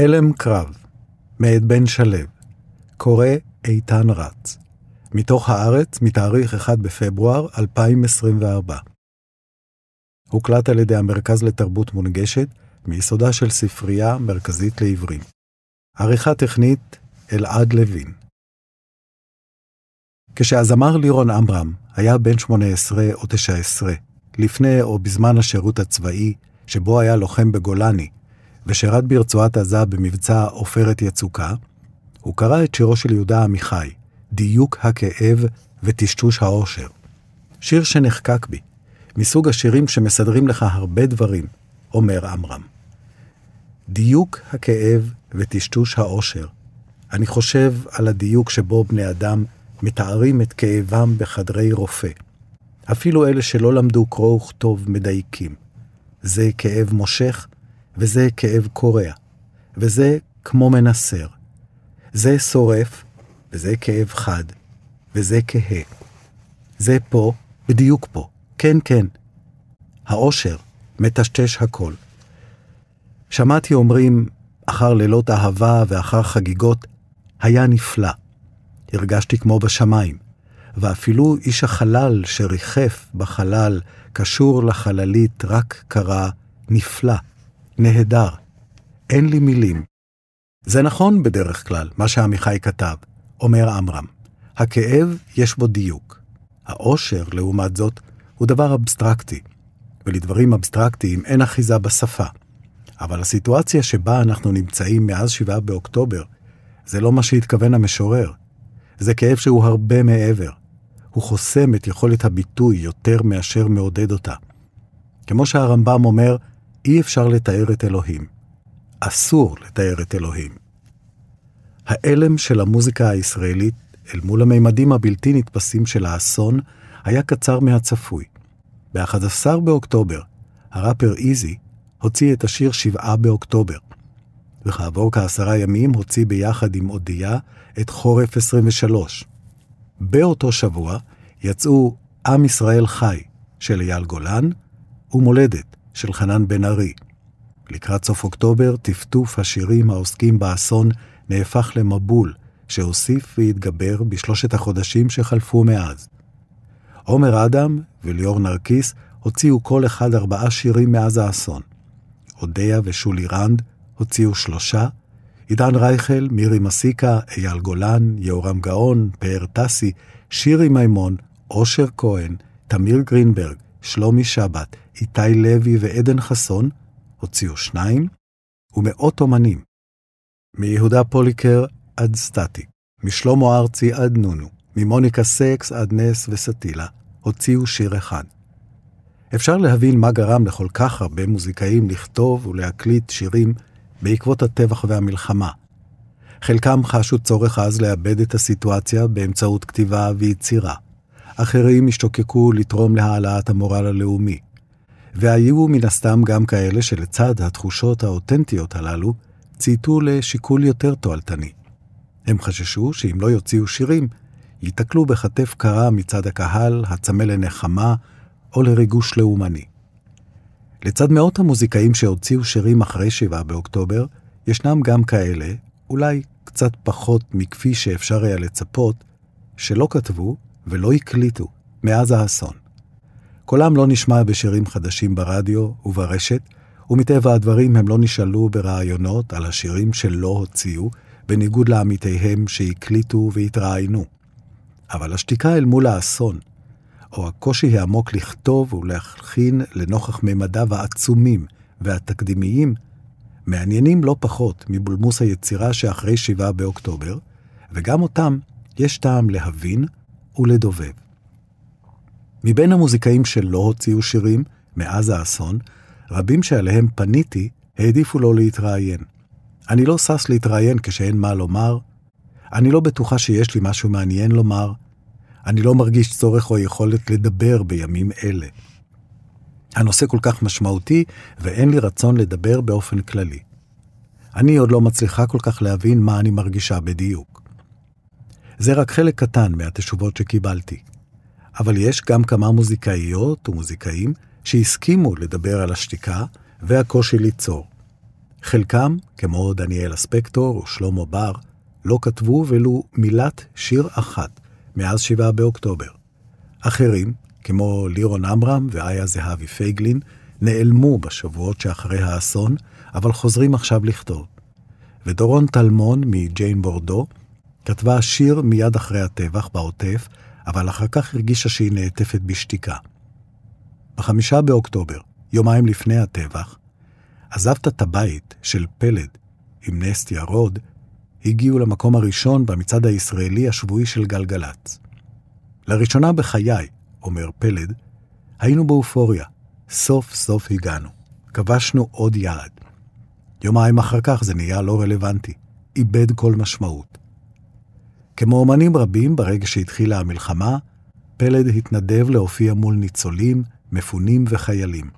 אלם קרב, מאת בן שלו, קורא איתן רץ, מתוך הארץ, מתאריך 1 בפברואר 2024. הוקלט על ידי המרכז לתרבות מונגשת, מיסודה של ספרייה מרכזית לעברים. עריכה טכנית, אלעד לוין. כשהזמר לירון עמרם היה בן 18 או 19, לפני או בזמן השירות הצבאי, שבו היה לוחם בגולני, ושירת ברצועת עזה במבצע עופרת יצוקה, הוא קרא את שירו של יהודה עמיחי, דיוק הכאב וטשטוש האושר. שיר שנחקק בי, מסוג השירים שמסדרים לך הרבה דברים, אומר עמרם. דיוק הכאב וטשטוש האושר. אני חושב על הדיוק שבו בני אדם מתארים את כאבם בחדרי רופא. אפילו אלה שלא למדו קרוא וכתוב מדייקים. זה כאב מושך וזה כאב קורע, וזה כמו מנסר. זה שורף, וזה כאב חד, וזה כהה. זה פה, בדיוק פה, כן, כן. האושר מטשטש הכל. שמעתי אומרים, אחר לילות אהבה ואחר חגיגות, היה נפלא. הרגשתי כמו בשמיים, ואפילו איש החלל שריחף בחלל, קשור לחללית, רק קרא נפלא. נהדר. אין לי מילים. זה נכון בדרך כלל, מה שעמיחי כתב, אומר עמרם. הכאב, יש בו דיוק. העושר, לעומת זאת, הוא דבר אבסטרקטי, ולדברים אבסטרקטיים אין אחיזה בשפה. אבל הסיטואציה שבה אנחנו נמצאים מאז 7 באוקטובר, זה לא מה שהתכוון המשורר. זה כאב שהוא הרבה מעבר. הוא חוסם את יכולת הביטוי יותר מאשר מעודד אותה. כמו שהרמב"ם אומר, אי אפשר לתאר את אלוהים. אסור לתאר את אלוהים. ההלם של המוזיקה הישראלית אל מול הממדים הבלתי נתפסים של האסון היה קצר מהצפוי. ב-11 באוקטובר, הראפר איזי הוציא את השיר 7 באוקטובר, וכעבור כעשרה ימים הוציא ביחד עם אודיה את חורף 23. באותו שבוע יצאו עם ישראל חי של אייל גולן ומולדת של חנן בן ארי. לקראת סוף אוקטובר, טפטוף השירים העוסקים באסון נהפך למבול, שהוסיף והתגבר בשלושת החודשים שחלפו מאז. עומר אדם וליאור נרקיס הוציאו כל אחד ארבעה שירים מאז האסון. אודיה ושולי רנד הוציאו שלושה, עידן רייכל, מירי מסיקה, אייל גולן, יהורם גאון, פאר טסי, שירי מימון, אושר כהן, תמיר גרינברג, שלומי שבת, איתי לוי ועדן חסון הוציאו שניים, ומאות אומנים. מיהודה פוליקר עד סטטי, משלמה ארצי עד נונו, ממוניקה סקס עד נס וסטילה, הוציאו שיר אחד. אפשר להבין מה גרם לכל כך הרבה מוזיקאים לכתוב ולהקליט שירים בעקבות הטבח והמלחמה. חלקם חשו צורך אז לאבד את הסיטואציה באמצעות כתיבה ויצירה. אחרים השתוקקו לתרום להעלאת המורל הלאומי. והיו מן הסתם גם כאלה שלצד התחושות האותנטיות הללו, צייתו לשיקול יותר תועלתני. הם חששו שאם לא יוציאו שירים, ייתקלו בכתף קרה מצד הקהל, הצמא לנחמה או לריגוש לאומני. לצד מאות המוזיקאים שהוציאו שירים אחרי 7 באוקטובר, ישנם גם כאלה, אולי קצת פחות מכפי שאפשר היה לצפות, שלא כתבו ולא הקליטו מאז האסון. קולם לא נשמע בשירים חדשים ברדיו וברשת, ומטבע הדברים הם לא נשאלו ברעיונות על השירים שלא הוציאו, בניגוד לעמיתיהם שהקליטו והתראיינו. אבל השתיקה אל מול האסון, או הקושי העמוק לכתוב ולהלחין לנוכח ממדיו העצומים והתקדימיים, מעניינים לא פחות מבולמוס היצירה שאחרי 7 באוקטובר, וגם אותם יש טעם להבין ולדובב. מבין המוזיקאים שלא הוציאו שירים מאז האסון, רבים שעליהם פניתי העדיפו לא להתראיין. אני לא שש להתראיין כשאין מה לומר, אני לא בטוחה שיש לי משהו מעניין לומר, אני לא מרגיש צורך או יכולת לדבר בימים אלה. הנושא כל כך משמעותי, ואין לי רצון לדבר באופן כללי. אני עוד לא מצליחה כל כך להבין מה אני מרגישה בדיוק. זה רק חלק קטן מהתשובות שקיבלתי. אבל יש גם כמה מוזיקאיות ומוזיקאים שהסכימו לדבר על השתיקה והקושי ליצור. חלקם, כמו דניאל אספקטור ושלמה בר, לא כתבו ולו מילת שיר אחת מאז 7 באוקטובר. אחרים, כמו לירון עמרם ואיה זהבי פייגלין, נעלמו בשבועות שאחרי האסון, אבל חוזרים עכשיו לכתוב. ודורון טלמון מג'יין בורדו כתבה שיר מיד אחרי הטבח בעוטף, אבל אחר כך הרגישה שהיא נעטפת בשתיקה. בחמישה באוקטובר, יומיים לפני הטבח, עזבת את הבית של פלד עם נסטיה רוד, הגיעו למקום הראשון במצעד הישראלי השבועי של גלגלצ. לראשונה בחיי, אומר פלד, היינו באופוריה. סוף סוף הגענו. כבשנו עוד יעד. יומיים אחר כך זה נהיה לא רלוונטי. איבד כל משמעות. כמו אומנים רבים, ברגע שהתחילה המלחמה, פלד התנדב להופיע מול ניצולים, מפונים וחיילים.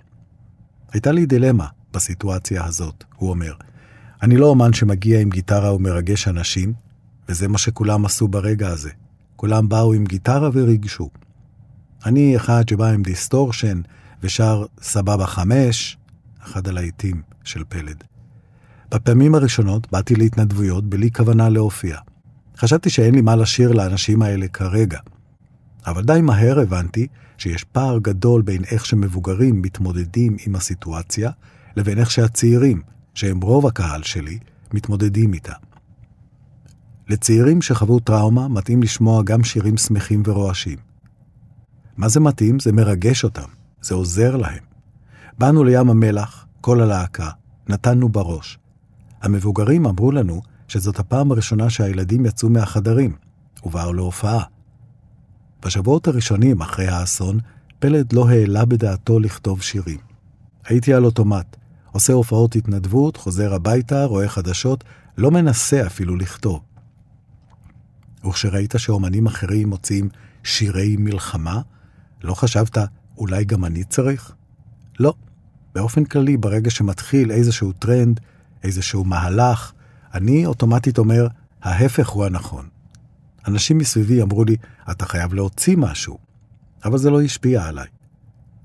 הייתה לי דילמה בסיטואציה הזאת, הוא אומר. אני לא אומן שמגיע עם גיטרה ומרגש אנשים, וזה מה שכולם עשו ברגע הזה. כולם באו עם גיטרה וריגשו. אני אחד שבא עם דיסטורשן ושר סבבה חמש, אחד הלהיטים של פלד. בפעמים הראשונות באתי להתנדבויות בלי כוונה להופיע. חשבתי שאין לי מה לשיר לאנשים האלה כרגע. אבל די מהר הבנתי שיש פער גדול בין איך שמבוגרים מתמודדים עם הסיטואציה, לבין איך שהצעירים, שהם רוב הקהל שלי, מתמודדים איתה. לצעירים שחוו טראומה מתאים לשמוע גם שירים שמחים ורועשים. מה זה מתאים? זה מרגש אותם, זה עוזר להם. באנו לים המלח, כל הלהקה, נתנו בראש. המבוגרים אמרו לנו שזאת הפעם הראשונה שהילדים יצאו מהחדרים, ובאו להופעה. בשבועות הראשונים אחרי האסון, פלד לא העלה בדעתו לכתוב שירים. הייתי על אוטומט, עושה הופעות התנדבות, חוזר הביתה, רואה חדשות, לא מנסה אפילו לכתוב. וכשראית שאומנים אחרים מוציאים שירי מלחמה, לא חשבת, אולי גם אני צריך? לא. באופן כללי, ברגע שמתחיל איזשהו טרנד, איזשהו מהלך, אני אוטומטית אומר, ההפך הוא הנכון. אנשים מסביבי אמרו לי, אתה חייב להוציא משהו, אבל זה לא השפיע עליי.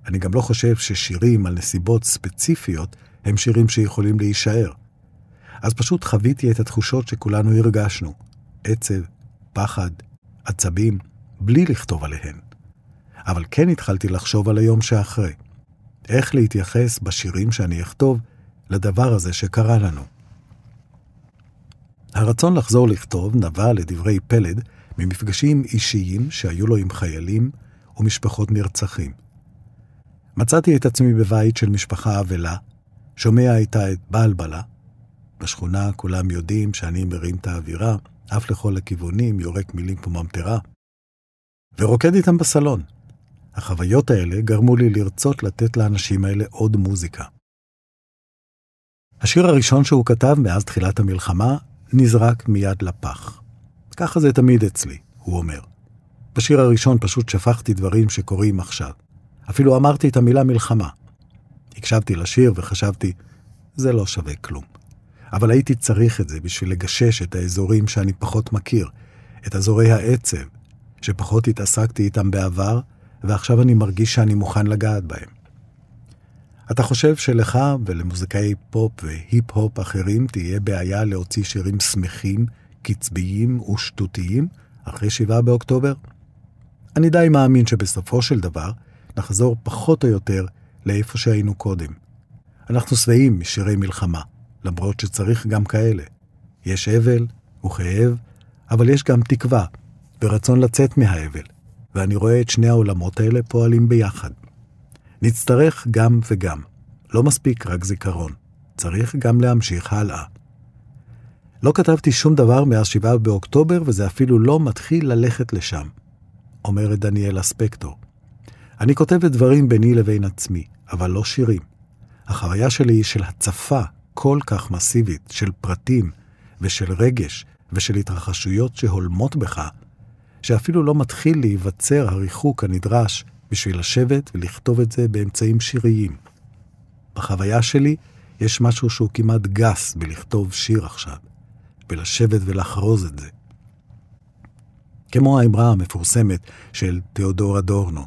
אני גם לא חושב ששירים על נסיבות ספציפיות הם שירים שיכולים להישאר. אז פשוט חוויתי את התחושות שכולנו הרגשנו. עצב, פחד, עצבים, בלי לכתוב עליהן. אבל כן התחלתי לחשוב על היום שאחרי. איך להתייחס בשירים שאני אכתוב לדבר הזה שקרה לנו. הרצון לחזור לכתוב נבע לדברי פלד ממפגשים אישיים שהיו לו עם חיילים ומשפחות נרצחים. מצאתי את עצמי בבית של משפחה אבלה, שומע איתה את בלבלה. בשכונה כולם יודעים שאני מרים את האווירה, עף לכל הכיוונים, יורק מילים כמו ממטרה, ורוקד איתם בסלון. החוויות האלה גרמו לי לרצות לתת לאנשים האלה עוד מוזיקה. השיר הראשון שהוא כתב מאז תחילת המלחמה נזרק מיד לפח. ככה זה תמיד אצלי, הוא אומר. בשיר הראשון פשוט שפכתי דברים שקורים עכשיו. אפילו אמרתי את המילה מלחמה. הקשבתי לשיר וחשבתי, זה לא שווה כלום. אבל הייתי צריך את זה בשביל לגשש את האזורים שאני פחות מכיר, את אזורי העצב, שפחות התעסקתי איתם בעבר, ועכשיו אני מרגיש שאני מוכן לגעת בהם. אתה חושב שלך ולמוזיקאי פופ והיפ-הופ אחרים תהיה בעיה להוציא שירים שמחים, קצביים ושטותיים אחרי שבעה באוקטובר? אני די מאמין שבסופו של דבר נחזור פחות או יותר לאיפה שהיינו קודם. אנחנו שבעים משירי מלחמה, למרות שצריך גם כאלה. יש אבל וכאב, אבל יש גם תקווה ורצון לצאת מהאבל, ואני רואה את שני העולמות האלה פועלים ביחד. נצטרך גם וגם. לא מספיק רק זיכרון. צריך גם להמשיך הלאה. לא כתבתי שום דבר מאז 7 באוקטובר, וזה אפילו לא מתחיל ללכת לשם, אומרת דניאל אספקטור. אני כותבת דברים ביני לבין עצמי, אבל לא שירים. החוויה שלי היא של הצפה כל כך מסיבית של פרטים ושל רגש ושל התרחשויות שהולמות בך, שאפילו לא מתחיל להיווצר הריחוק הנדרש בשביל לשבת ולכתוב את זה באמצעים שיריים. בחוויה שלי יש משהו שהוא כמעט גס בלכתוב שיר עכשיו, ולשבת ולחרוז את זה. כמו האמרה המפורסמת של תיאודור אדורנו,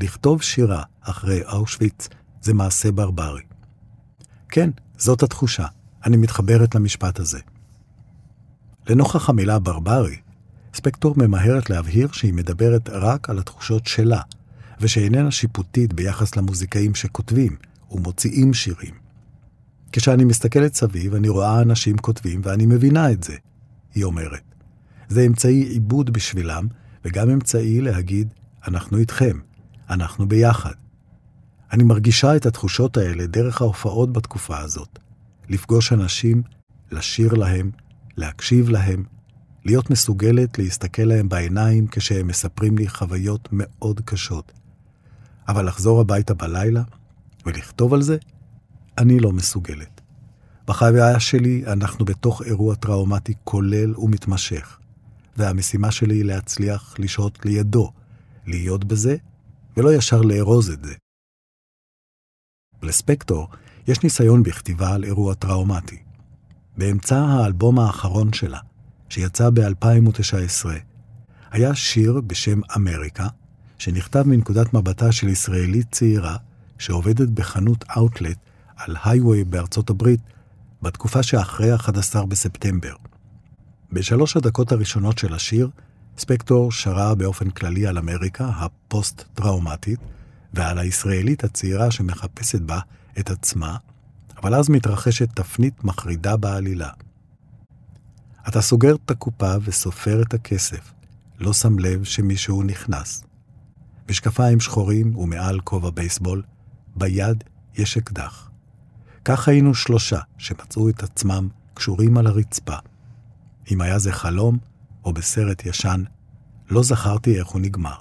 לכתוב שירה אחרי אושוויץ זה מעשה ברברי. כן, זאת התחושה. אני מתחברת למשפט הזה. לנוכח המילה ברברי, ספקטור ממהרת להבהיר שהיא מדברת רק על התחושות שלה, ושאיננה שיפוטית ביחס למוזיקאים שכותבים ומוציאים שירים. כשאני מסתכלת סביב, אני רואה אנשים כותבים ואני מבינה את זה, היא אומרת. זה אמצעי עיבוד בשבילם, וגם אמצעי להגיד, אנחנו איתכם, אנחנו ביחד. אני מרגישה את התחושות האלה דרך ההופעות בתקופה הזאת. לפגוש אנשים, לשיר להם, להקשיב להם, להיות מסוגלת להסתכל להם בעיניים כשהם מספרים לי חוויות מאוד קשות. אבל לחזור הביתה בלילה ולכתוב על זה, אני לא מסוגלת. בחוויה שלי אנחנו בתוך אירוע טראומטי כולל ומתמשך, והמשימה שלי היא להצליח לשהות לידו, להיות בזה, ולא ישר לארוז את זה. לספקטור יש ניסיון בכתיבה על אירוע טראומטי. באמצע האלבום האחרון שלה, שיצא ב-2019, היה שיר בשם אמריקה, שנכתב מנקודת מבטה של ישראלית צעירה שעובדת בחנות אאוטלט על הייווי בארצות הברית בתקופה שאחרי ה-11 בספטמבר. בשלוש הדקות הראשונות של השיר, ספקטור שרה באופן כללי על אמריקה הפוסט-טראומטית ועל הישראלית הצעירה שמחפשת בה את עצמה, אבל אז מתרחשת תפנית מחרידה בעלילה. אתה סוגר את הקופה וסופר את הכסף, לא שם לב שמישהו נכנס. משקפיים שחורים ומעל כובע בייסבול, ביד יש אקדח. כך היינו שלושה שמצאו את עצמם קשורים על הרצפה. אם היה זה חלום או בסרט ישן, לא זכרתי איך הוא נגמר.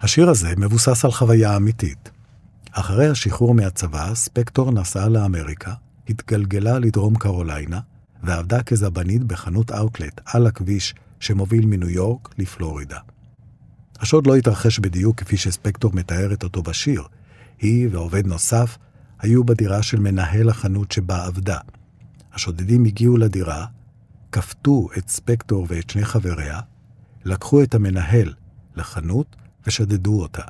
השיר הזה מבוסס על חוויה אמיתית. אחרי השחרור מהצבא, ספקטור נסעה לאמריקה, התגלגלה לדרום קרוליינה, ועבדה כזבנית בחנות אאוטלט על הכביש שמוביל מניו יורק לפלורידה. השוד לא התרחש בדיוק כפי שספקטור מתארת אותו בשיר. היא ועובד נוסף היו בדירה של מנהל החנות שבה עבדה. השודדים הגיעו לדירה, כפתו את ספקטור ואת שני חבריה, לקחו את המנהל לחנות ושדדו אותה.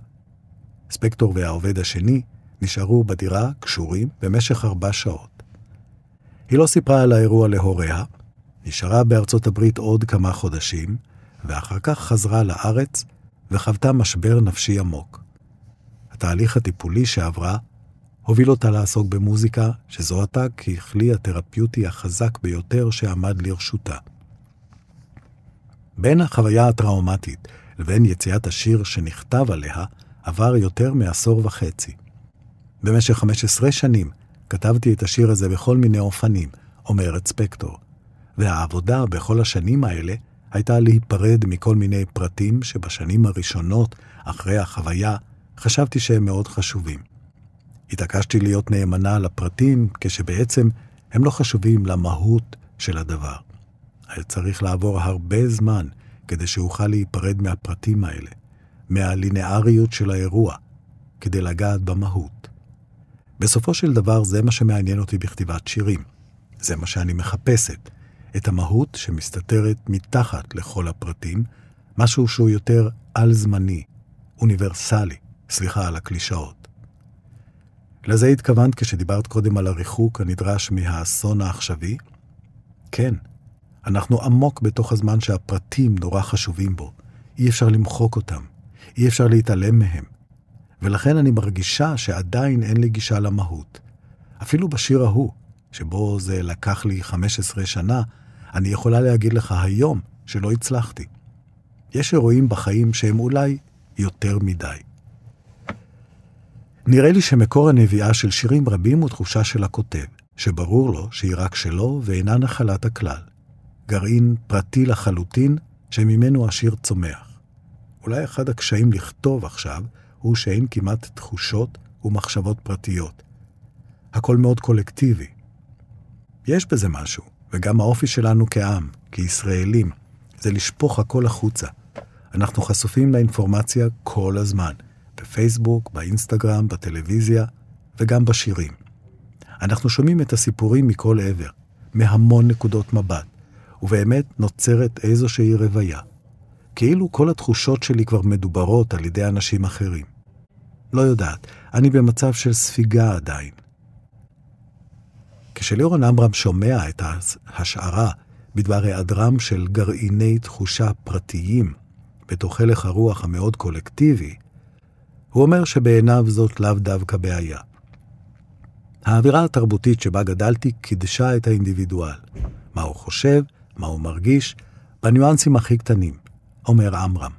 ספקטור והעובד השני נשארו בדירה קשורים במשך ארבע שעות. היא לא סיפרה על האירוע להוריה, נשארה בארצות הברית עוד כמה חודשים, ואחר כך חזרה לארץ וחוותה משבר נפשי עמוק. התהליך הטיפולי שעברה הוביל אותה לעסוק במוזיקה, שזוהתה ככלי התרפיוטי החזק ביותר שעמד לרשותה. בין החוויה הטראומטית לבין יציאת השיר שנכתב עליה, עבר יותר מעשור וחצי. במשך 15 שנים כתבתי את השיר הזה בכל מיני אופנים, אומרת ספקטור, והעבודה בכל השנים האלה הייתה להיפרד מכל מיני פרטים שבשנים הראשונות, אחרי החוויה, חשבתי שהם מאוד חשובים. התעקשתי להיות נאמנה לפרטים, כשבעצם הם לא חשובים למהות של הדבר. היה צריך לעבור הרבה זמן כדי שאוכל להיפרד מהפרטים האלה, מהלינאריות של האירוע, כדי לגעת במהות. בסופו של דבר זה מה שמעניין אותי בכתיבת שירים. זה מה שאני מחפשת, את המהות שמסתתרת מתחת לכל הפרטים, משהו שהוא יותר על-זמני, אוניברסלי, סליחה על הקלישאות. לזה התכוונת כשדיברת קודם על הריחוק הנדרש מהאסון העכשווי? כן, אנחנו עמוק בתוך הזמן שהפרטים נורא חשובים בו. אי אפשר למחוק אותם, אי אפשר להתעלם מהם. ולכן אני מרגישה שעדיין אין לי גישה למהות. אפילו בשיר ההוא, שבו זה לקח לי 15 שנה, אני יכולה להגיד לך היום שלא הצלחתי. יש אירועים בחיים שהם אולי יותר מדי. נראה לי שמקור הנביאה של שירים רבים הוא תחושה של הכותב, שברור לו שהיא רק שלו ואינה נחלת הכלל. גרעין פרטי לחלוטין שממנו השיר צומח. אולי אחד הקשיים לכתוב עכשיו הוא שאין כמעט תחושות ומחשבות פרטיות. הכל מאוד קולקטיבי. יש בזה משהו, וגם האופי שלנו כעם, כישראלים, זה לשפוך הכל החוצה. אנחנו חשופים לאינפורמציה כל הזמן, בפייסבוק, באינסטגרם, בטלוויזיה וגם בשירים. אנחנו שומעים את הסיפורים מכל עבר, מהמון נקודות מבט, ובאמת נוצרת איזושהי רוויה. כאילו כל התחושות שלי כבר מדוברות על ידי אנשים אחרים. לא יודעת, אני במצב של ספיגה עדיין. כשלירון עמרם שומע את ההשערה בדבר היעדרם של גרעיני תחושה פרטיים בתוך הלך הרוח המאוד קולקטיבי, הוא אומר שבעיניו זאת לאו דווקא בעיה. האווירה התרבותית שבה גדלתי קידשה את האינדיבידואל. מה הוא חושב, מה הוא מרגיש, בניואנסים הכי קטנים, אומר עמרם.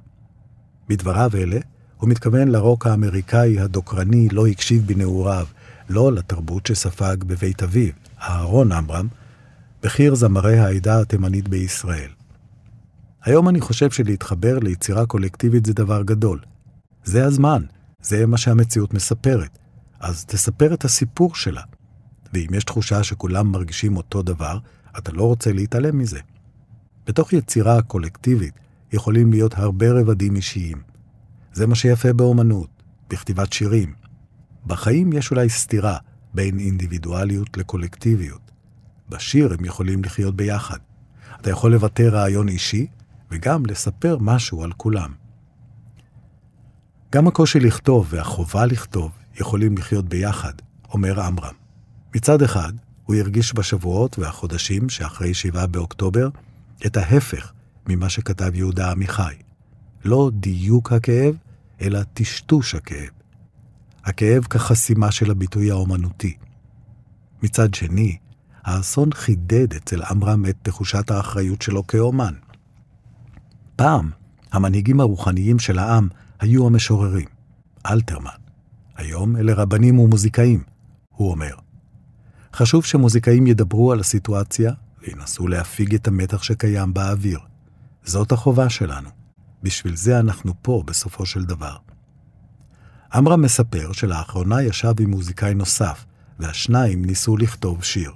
בדבריו אלה, הוא מתכוון לרוק האמריקאי הדוקרני לא הקשיב בנעוריו, לא לתרבות שספג בבית אביו, אהרון עמרם, בכיר זמרי העדה התימנית בישראל. היום אני חושב שלהתחבר ליצירה קולקטיבית זה דבר גדול. זה הזמן, זה מה שהמציאות מספרת. אז תספר את הסיפור שלה. ואם יש תחושה שכולם מרגישים אותו דבר, אתה לא רוצה להתעלם מזה. בתוך יצירה קולקטיבית יכולים להיות הרבה רבדים אישיים. זה מה שיפה באומנות, בכתיבת שירים. בחיים יש אולי סתירה בין אינדיבידואליות לקולקטיביות. בשיר הם יכולים לחיות ביחד. אתה יכול לבטא רעיון אישי, וגם לספר משהו על כולם. גם הקושי לכתוב והחובה לכתוב יכולים לחיות ביחד, אומר עמרם. מצד אחד, הוא הרגיש בשבועות והחודשים שאחרי 7 באוקטובר את ההפך ממה שכתב יהודה עמיחי. לא דיוק הכאב, אלא טשטוש הכאב. הכאב כחסימה של הביטוי האומנותי. מצד שני, האסון חידד אצל עמרם את תחושת האחריות שלו כאומן. פעם, המנהיגים הרוחניים של העם היו המשוררים, אלתרמן. היום אלה רבנים ומוזיקאים, הוא אומר. חשוב שמוזיקאים ידברו על הסיטואציה וינסו להפיג את המתח שקיים באוויר. זאת החובה שלנו. בשביל זה אנחנו פה בסופו של דבר. עמרם מספר שלאחרונה ישב עם מוזיקאי נוסף, והשניים ניסו לכתוב שיר.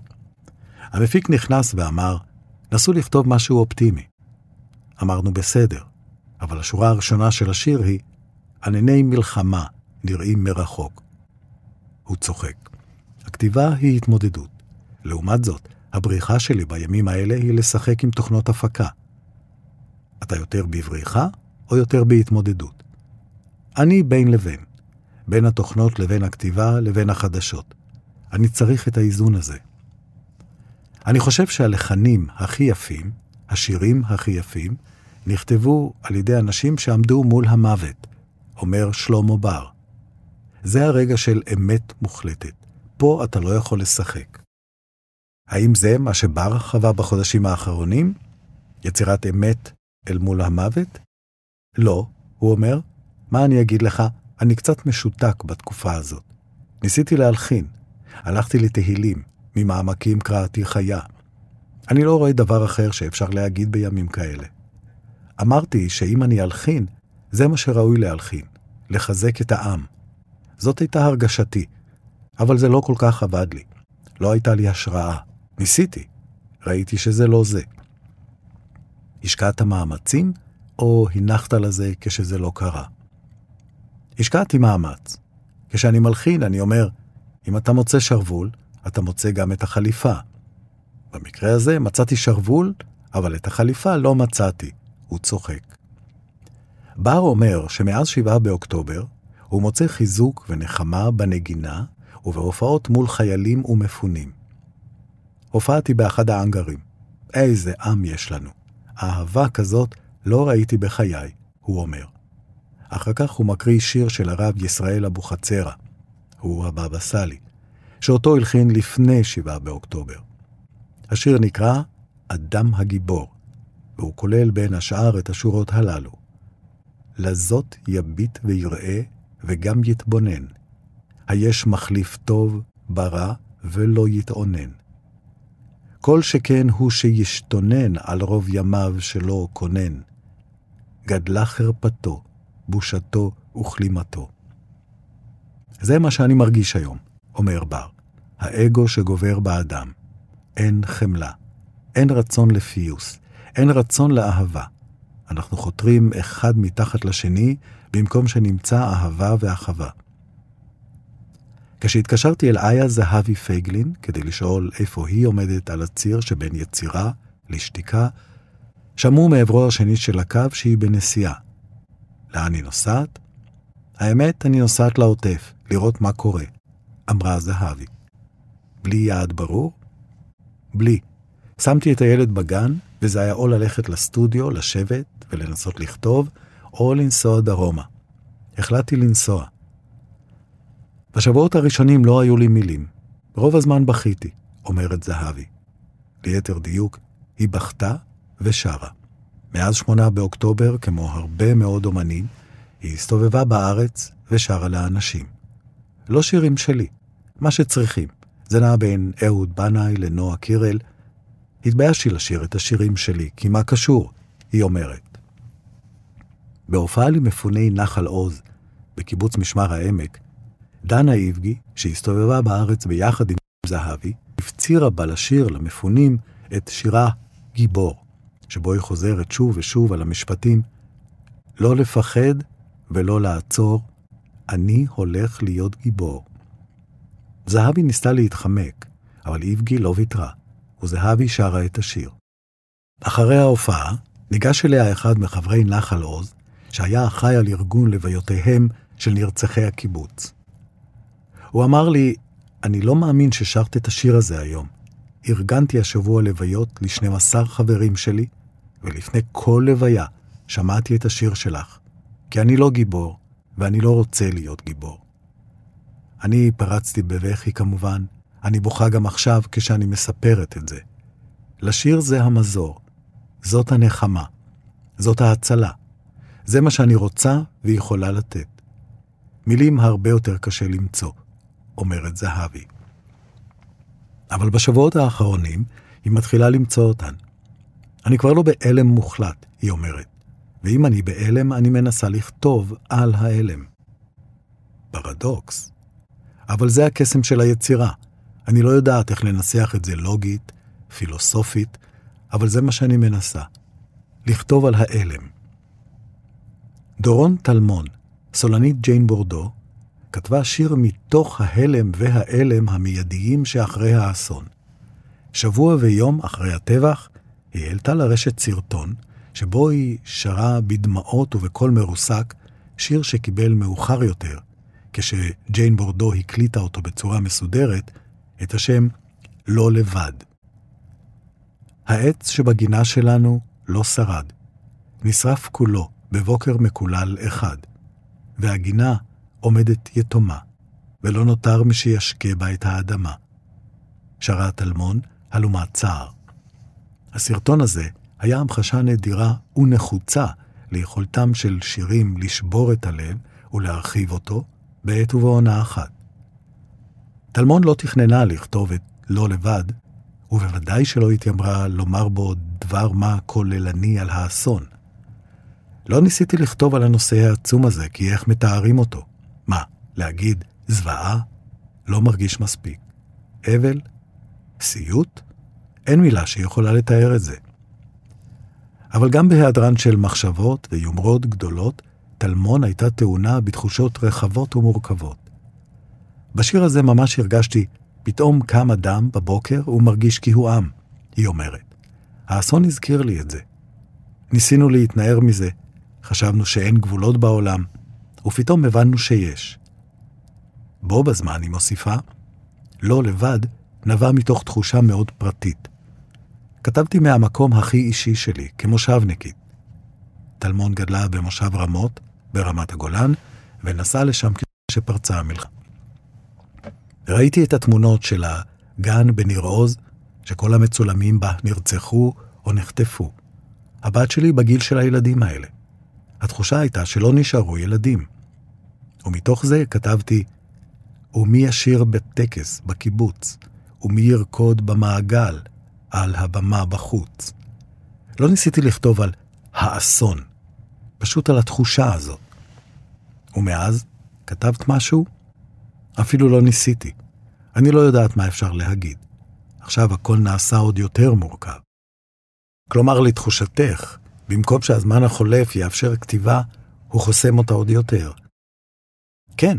המפיק נכנס ואמר, נסו לכתוב משהו אופטימי. אמרנו בסדר, אבל השורה הראשונה של השיר היא, ענני מלחמה נראים מרחוק. הוא צוחק. הכתיבה היא התמודדות. לעומת זאת, הבריחה שלי בימים האלה היא לשחק עם תוכנות הפקה. אתה יותר בבריחה או יותר בהתמודדות? אני בין לבין, בין התוכנות לבין הכתיבה לבין החדשות. אני צריך את האיזון הזה. אני חושב שהלחנים הכי יפים, השירים הכי יפים, נכתבו על ידי אנשים שעמדו מול המוות, אומר שלמה בר. זה הרגע של אמת מוחלטת. פה אתה לא יכול לשחק. האם זה מה שבר חווה בחודשים האחרונים? יצירת אמת אל מול המוות? לא, הוא אומר. מה אני אגיד לך? אני קצת משותק בתקופה הזאת. ניסיתי להלחין. הלכתי לתהילים, ממעמקים קראתי חיה. אני לא רואה דבר אחר שאפשר להגיד בימים כאלה. אמרתי שאם אני אלחין, זה מה שראוי להלחין, לחזק את העם. זאת הייתה הרגשתי, אבל זה לא כל כך עבד לי. לא הייתה לי השראה. ניסיתי, ראיתי שזה לא זה. השקעת מאמצים, או הנחת לזה כשזה לא קרה? השקעתי מאמץ. כשאני מלחין, אני אומר, אם אתה מוצא שרוול, אתה מוצא גם את החליפה. במקרה הזה מצאתי שרוול, אבל את החליפה לא מצאתי. הוא צוחק. בר אומר שמאז 7 באוקטובר הוא מוצא חיזוק ונחמה בנגינה ובהופעות מול חיילים ומפונים. הופעתי באחד האנגרים. איזה עם יש לנו. אהבה כזאת לא ראיתי בחיי, הוא אומר. אחר כך הוא מקריא שיר של הרב ישראל אבוחצירא, הוא הבבא סאלי, שאותו הלחין לפני 7 באוקטובר. השיר נקרא "אדם הגיבור", והוא כולל בין השאר את השורות הללו. לזאת יביט ויראה וגם יתבונן. היש מחליף טוב ברע ולא יתאונן. כל שכן הוא שישתונן על רוב ימיו שלא כונן. גדלה חרפתו, בושתו וכלימתו. זה מה שאני מרגיש היום, אומר בר. האגו שגובר באדם. אין חמלה, אין רצון לפיוס, אין רצון לאהבה. אנחנו חותרים אחד מתחת לשני, במקום שנמצא אהבה ואחווה. כשהתקשרתי אל איה זהבי פייגלין, כדי לשאול איפה היא עומדת על הציר שבין יצירה לשתיקה, שמעו מעברו השני של הקו שהיא בנסיעה. לאן היא נוסעת? האמת, אני נוסעת לעוטף, לראות מה קורה, אמרה זהבי. בלי יעד ברור? בלי. שמתי את הילד בגן, וזה היה או ללכת לסטודיו, לשבת ולנסות לכתוב, או לנסוע דרומה. החלטתי לנסוע. בשבועות הראשונים לא היו לי מילים. רוב הזמן בכיתי, אומרת זהבי. ליתר דיוק, היא בכתה ושרה. מאז שמונה באוקטובר, כמו הרבה מאוד אומנים, היא הסתובבה בארץ ושרה לאנשים. לא שירים שלי, מה שצריכים. זה נע בין אהוד בנאי לנועה קירל. התביישתי לשיר את השירים שלי, כי מה קשור? היא אומרת. בהופעה למפוני נחל עוז, בקיבוץ משמר העמק, דנה איבגי, שהסתובבה בארץ ביחד עם זהבי, הפצירה בה לשיר למפונים את שירה גיבור, שבו היא חוזרת שוב ושוב על המשפטים לא לפחד ולא לעצור, אני הולך להיות גיבור. זהבי ניסתה להתחמק, אבל איבגי לא ויתרה, וזהבי שרה את השיר. אחרי ההופעה, ניגש אליה אחד מחברי נחל עוז, שהיה אחראי על ארגון לוויותיהם של נרצחי הקיבוץ. הוא אמר לי, אני לא מאמין ששרת את השיר הזה היום. ארגנתי השבוע לוויות ל-12 חברים שלי, ולפני כל לוויה שמעתי את השיר שלך, כי אני לא גיבור, ואני לא רוצה להיות גיבור. אני פרצתי בבכי כמובן, אני בוכה גם עכשיו כשאני מספרת את זה. לשיר זה המזור, זאת הנחמה, זאת ההצלה. זה מה שאני רוצה ויכולה לתת. מילים הרבה יותר קשה למצוא, אומרת זהבי. אבל בשבועות האחרונים היא מתחילה למצוא אותן. אני כבר לא בהלם מוחלט, היא אומרת, ואם אני בהלם, אני מנסה לכתוב על ההלם. פרדוקס. אבל זה הקסם של היצירה. אני לא יודעת איך לנסח את זה לוגית, פילוסופית, אבל זה מה שאני מנסה. לכתוב על ההלם. דורון טלמון, סולנית ג'יין בורדו, כתבה שיר מתוך ההלם והאלם המיידיים שאחרי האסון. שבוע ויום אחרי הטבח, היא העלתה לרשת סרטון, שבו היא שרה בדמעות ובקול מרוסק שיר שקיבל מאוחר יותר, כשג'יין בורדו הקליטה אותו בצורה מסודרת, את השם "לא לבד". העץ שבגינה שלנו לא שרד. נשרף כולו בבוקר מקולל אחד, והגינה עומדת יתומה, ולא נותר מי שישקה בה את האדמה. שרה טלמון, הלומת צער. הסרטון הזה היה המחשה נדירה ונחוצה ליכולתם של שירים לשבור את הלב ולהרחיב אותו בעת ובעונה אחת. טלמון לא תכננה לכתוב את "לא לבד", ובוודאי שלא התיימרה לומר בו דבר מה כוללני על האסון. לא ניסיתי לכתוב על הנושא העצום הזה, כי איך מתארים אותו? מה, להגיד זוועה? לא מרגיש מספיק. אבל? סיוט? אין מילה שיכולה לתאר את זה. אבל גם בהיעדרן של מחשבות ויומרות גדולות, טלמון הייתה טעונה בתחושות רחבות ומורכבות. בשיר הזה ממש הרגשתי, פתאום קם אדם בבוקר ומרגיש כי הוא עם, היא אומרת. האסון הזכיר לי את זה. ניסינו להתנער מזה, חשבנו שאין גבולות בעולם, ופתאום הבנו שיש. בו בזמן, היא מוסיפה, לא לבד, נבע מתוך תחושה מאוד פרטית. כתבתי מהמקום הכי אישי שלי, כמושבניקית. טלמון גדלה במושב רמות, ברמת הגולן, ונסעה לשם כשפרצה המלחמה. ראיתי את התמונות של הגן בניר עוז, שכל המצולמים בה נרצחו או נחטפו. הבת שלי בגיל של הילדים האלה. התחושה הייתה שלא נשארו ילדים. ומתוך זה כתבתי, ומי ישיר בטקס, בקיבוץ, ומי ירקוד במעגל, על הבמה בחוץ. לא ניסיתי לכתוב על האסון, פשוט על התחושה הזאת. ומאז, כתבת משהו? אפילו לא ניסיתי. אני לא יודעת מה אפשר להגיד. עכשיו הכל נעשה עוד יותר מורכב. כלומר, לתחושתך, במקום שהזמן החולף יאפשר כתיבה, הוא חוסם אותה עוד יותר. כן,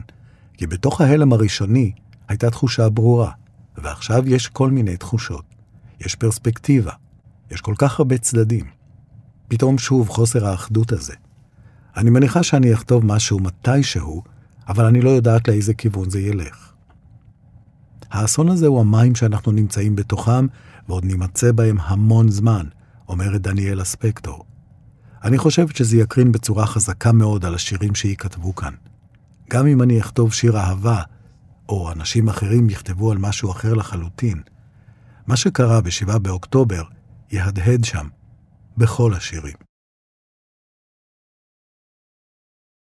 כי בתוך ההלם הראשוני הייתה תחושה ברורה, ועכשיו יש כל מיני תחושות. יש פרספקטיבה, יש כל כך הרבה צדדים. פתאום שוב חוסר האחדות הזה. אני מניחה שאני אכתוב משהו מתישהו, אבל אני לא יודעת לאיזה כיוון זה ילך. האסון הזה הוא המים שאנחנו נמצאים בתוכם, ועוד נימצא בהם המון זמן, אומרת דניאלה ספקטור. אני חושב שזה יקרין בצורה חזקה מאוד על השירים שייכתבו כאן. גם אם אני אכתוב שיר אהבה, או אנשים אחרים יכתבו על משהו אחר לחלוטין, מה שקרה ב-7 באוקטובר יהדהד שם, בכל השירים.